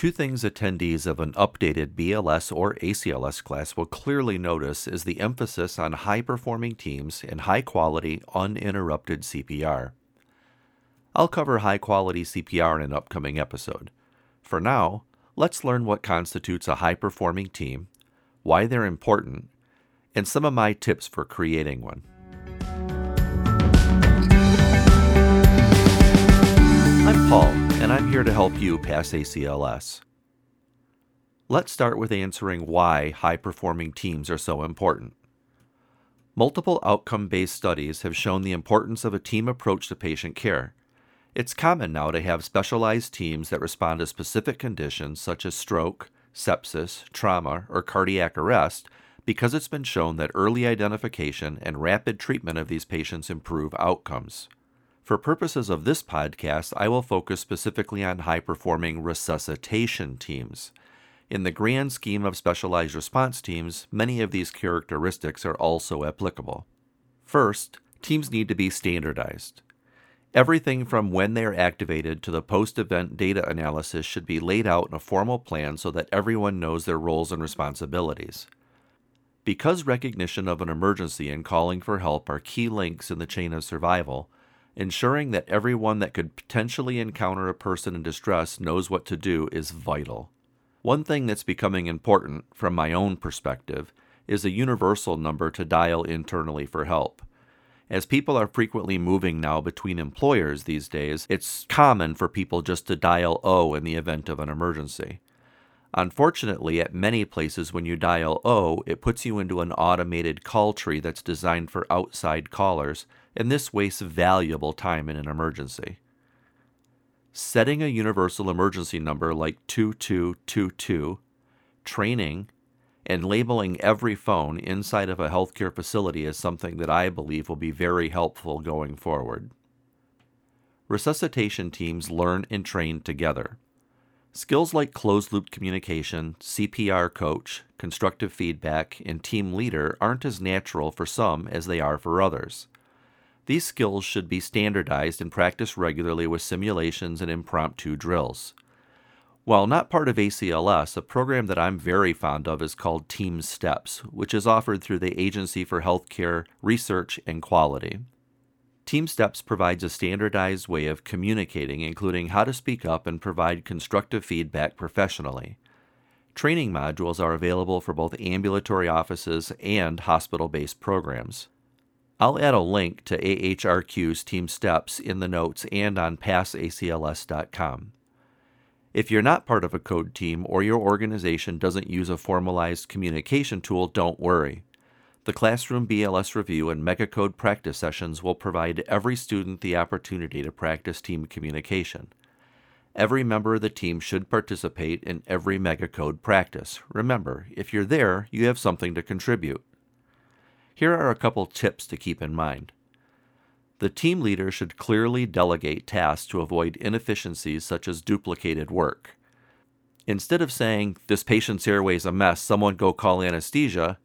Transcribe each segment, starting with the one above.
Two things attendees of an updated BLS or ACLS class will clearly notice is the emphasis on high performing teams and high quality, uninterrupted CPR. I'll cover high quality CPR in an upcoming episode. For now, let's learn what constitutes a high performing team, why they're important, and some of my tips for creating one. I'm Paul and I'm here to help you pass ACLS. Let's start with answering why high performing teams are so important. Multiple outcome based studies have shown the importance of a team approach to patient care. It's common now to have specialized teams that respond to specific conditions such as stroke, sepsis, trauma, or cardiac arrest because it's been shown that early identification and rapid treatment of these patients improve outcomes. For purposes of this podcast, I will focus specifically on high performing resuscitation teams. In the grand scheme of specialized response teams, many of these characteristics are also applicable. First, teams need to be standardized. Everything from when they are activated to the post event data analysis should be laid out in a formal plan so that everyone knows their roles and responsibilities. Because recognition of an emergency and calling for help are key links in the chain of survival, Ensuring that everyone that could potentially encounter a person in distress knows what to do is vital. One thing that's becoming important, from my own perspective, is a universal number to dial internally for help. As people are frequently moving now between employers these days, it's common for people just to dial O in the event of an emergency. Unfortunately, at many places, when you dial O, it puts you into an automated call tree that's designed for outside callers, and this wastes valuable time in an emergency. Setting a universal emergency number like 2222, training, and labeling every phone inside of a healthcare facility is something that I believe will be very helpful going forward. Resuscitation teams learn and train together. Skills like closed loop communication, CPR coach, constructive feedback, and team leader aren't as natural for some as they are for others. These skills should be standardized and practiced regularly with simulations and impromptu drills. While not part of ACLS, a program that I'm very fond of is called Team STEPPS, which is offered through the Agency for Healthcare Research and Quality. Team STEPPS provides a standardized way of communicating, including how to speak up and provide constructive feedback professionally. Training modules are available for both ambulatory offices and hospital based programs. I'll add a link to AHRQ's Team STEPPS in the notes and on passacls.com. If you're not part of a code team or your organization doesn't use a formalized communication tool, don't worry. The Classroom BLS Review and Megacode practice sessions will provide every student the opportunity to practice team communication. Every member of the team should participate in every Megacode practice. Remember, if you're there, you have something to contribute. Here are a couple tips to keep in mind. The team leader should clearly delegate tasks to avoid inefficiencies such as duplicated work. Instead of saying, This patient's airway is a mess, someone go call anesthesia,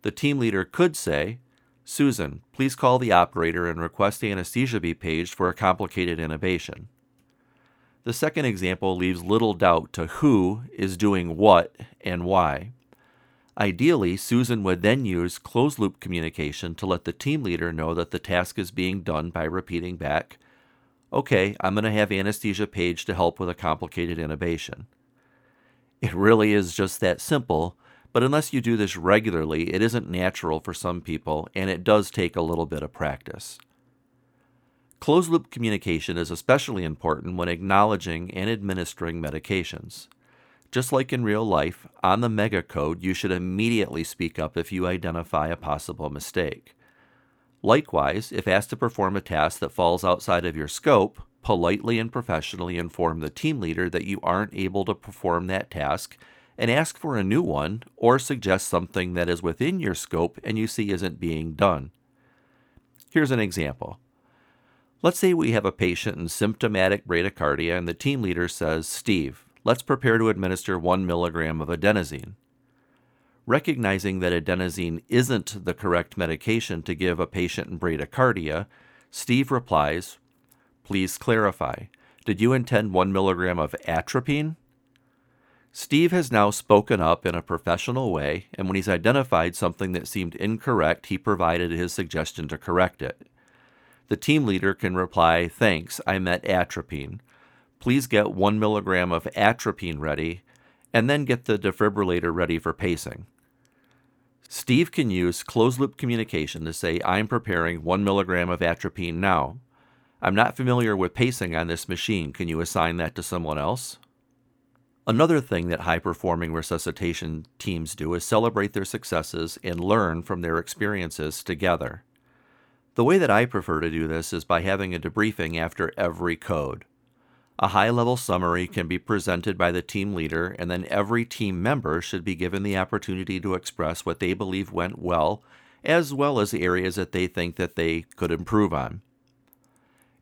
the team leader could say, Susan, please call the operator and request anesthesia be paged for a complicated intubation. The second example leaves little doubt to who is doing what and why. Ideally, Susan would then use closed loop communication to let the team leader know that the task is being done by repeating back, Okay, I'm going to have anesthesia Page to help with a complicated intubation. It really is just that simple, but unless you do this regularly, it isn't natural for some people, and it does take a little bit of practice. Closed loop communication is especially important when acknowledging and administering medications. Just like in real life, on the mega code, you should immediately speak up if you identify a possible mistake. Likewise, if asked to perform a task that falls outside of your scope, politely and professionally inform the team leader that you aren't able to perform that task and ask for a new one or suggest something that is within your scope and you see isn't being done. Here's an example. Let's say we have a patient in symptomatic bradycardia and the team leader says, Steve, let's prepare to administer 1 milligram of adenosine. Recognizing that adenosine isn't the correct medication to give a patient in bradycardia, Steve replies, Please clarify. Did you intend 1 milligram of atropine? Steve has now spoken up in a professional way, and when he's identified something that seemed incorrect, he provided his suggestion to correct it. The team leader can reply, Thanks, I meant atropine. Please get one milligram of atropine ready, and then get the defibrillator ready for pacing. Steve can use closed loop communication to say, I'm preparing one milligram of atropine now. I'm not familiar with pacing on this machine. Can you assign that to someone else? Another thing that high performing resuscitation teams do is celebrate their successes and learn from their experiences together. The way that I prefer to do this is by having a debriefing after every code. A high level summary can be presented by the team leader, and then every team member should be given the opportunity to express what they believe went well, as well as areas that they think that they could improve on.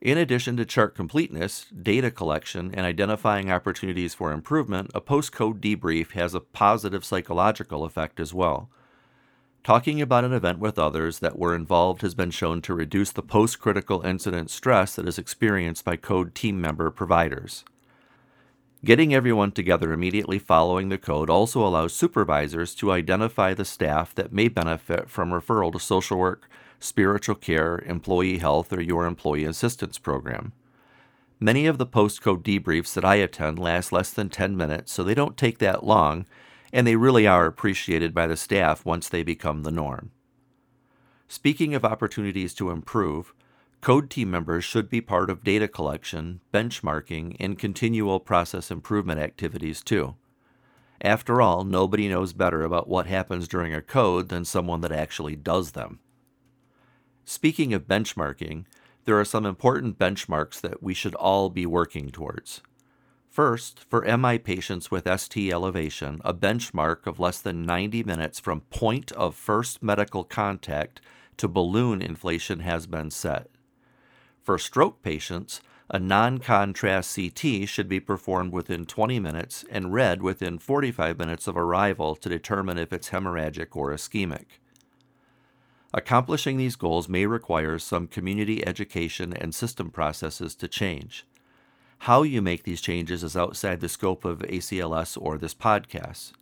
In addition to chart completeness, data collection, and identifying opportunities for improvement, a post code debrief has a positive psychological effect as well. Talking about an event with others that were involved has been shown to reduce the post critical incident stress that is experienced by code team member providers. Getting everyone together immediately following the code also allows supervisors to identify the staff that may benefit from referral to social work, spiritual care, employee health, or your employee assistance program. Many of the post code debriefs that I attend last less than 10 minutes, so they don't take that long, and they really are appreciated by the staff once they become the norm. Speaking of opportunities to improve, code team members should be part of data collection, benchmarking, and continual process improvement activities too. After all, nobody knows better about what happens during a code than someone that actually does them. Speaking of benchmarking, there are some important benchmarks that we should all be working towards. First, for MI patients with ST elevation, a benchmark of less than 90 minutes from point of first medical contact to balloon inflation has been set. For stroke patients, a non contrast CT should be performed within 20 minutes and read within 45 minutes of arrival to determine if it's hemorrhagic or ischemic. Accomplishing these goals may require some community education and system processes to change. How you make these changes is outside the scope of ACLS or this podcast.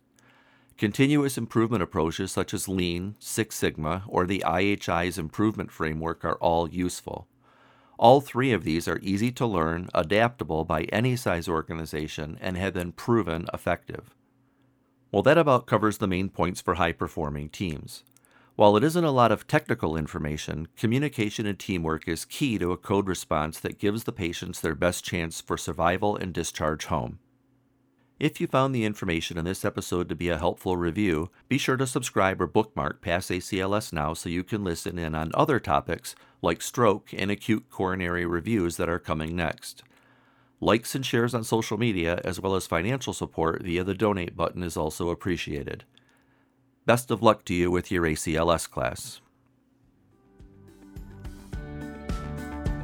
Continuous improvement approaches such as Lean, Six Sigma, or the IHI's improvement framework are all useful. All three of these are easy to learn, adaptable by any size organization, and have been proven effective. Well, that about covers the main points for high performing teams. While it isn't a lot of technical information, communication and teamwork is key to a code response that gives the patients their best chance for survival and discharge home. If you found the information in this episode to be a helpful review, be sure to subscribe or bookmark Pass ACLS now so you can listen in on other topics like stroke and acute coronary reviews that are coming next. Likes and shares on social media, as well as financial support via the donate button, is also appreciated. Best of luck to you with your ACLS class.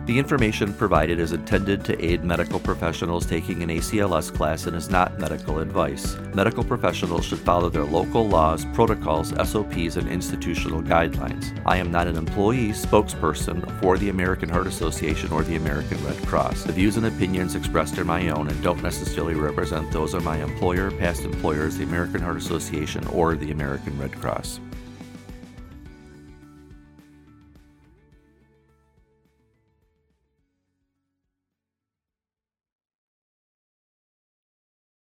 The information provided is intended to aid medical professionals taking an ACLS class and is not medical advice. Medical professionals should follow their local laws, protocols, SOPs, and institutional guidelines. I am not an employee, spokesperson for the American Heart Association or the American Red Cross. The views and opinions expressed are my own and don't necessarily represent those of my employer, past employers, the American Heart Association, or the American Red Cross.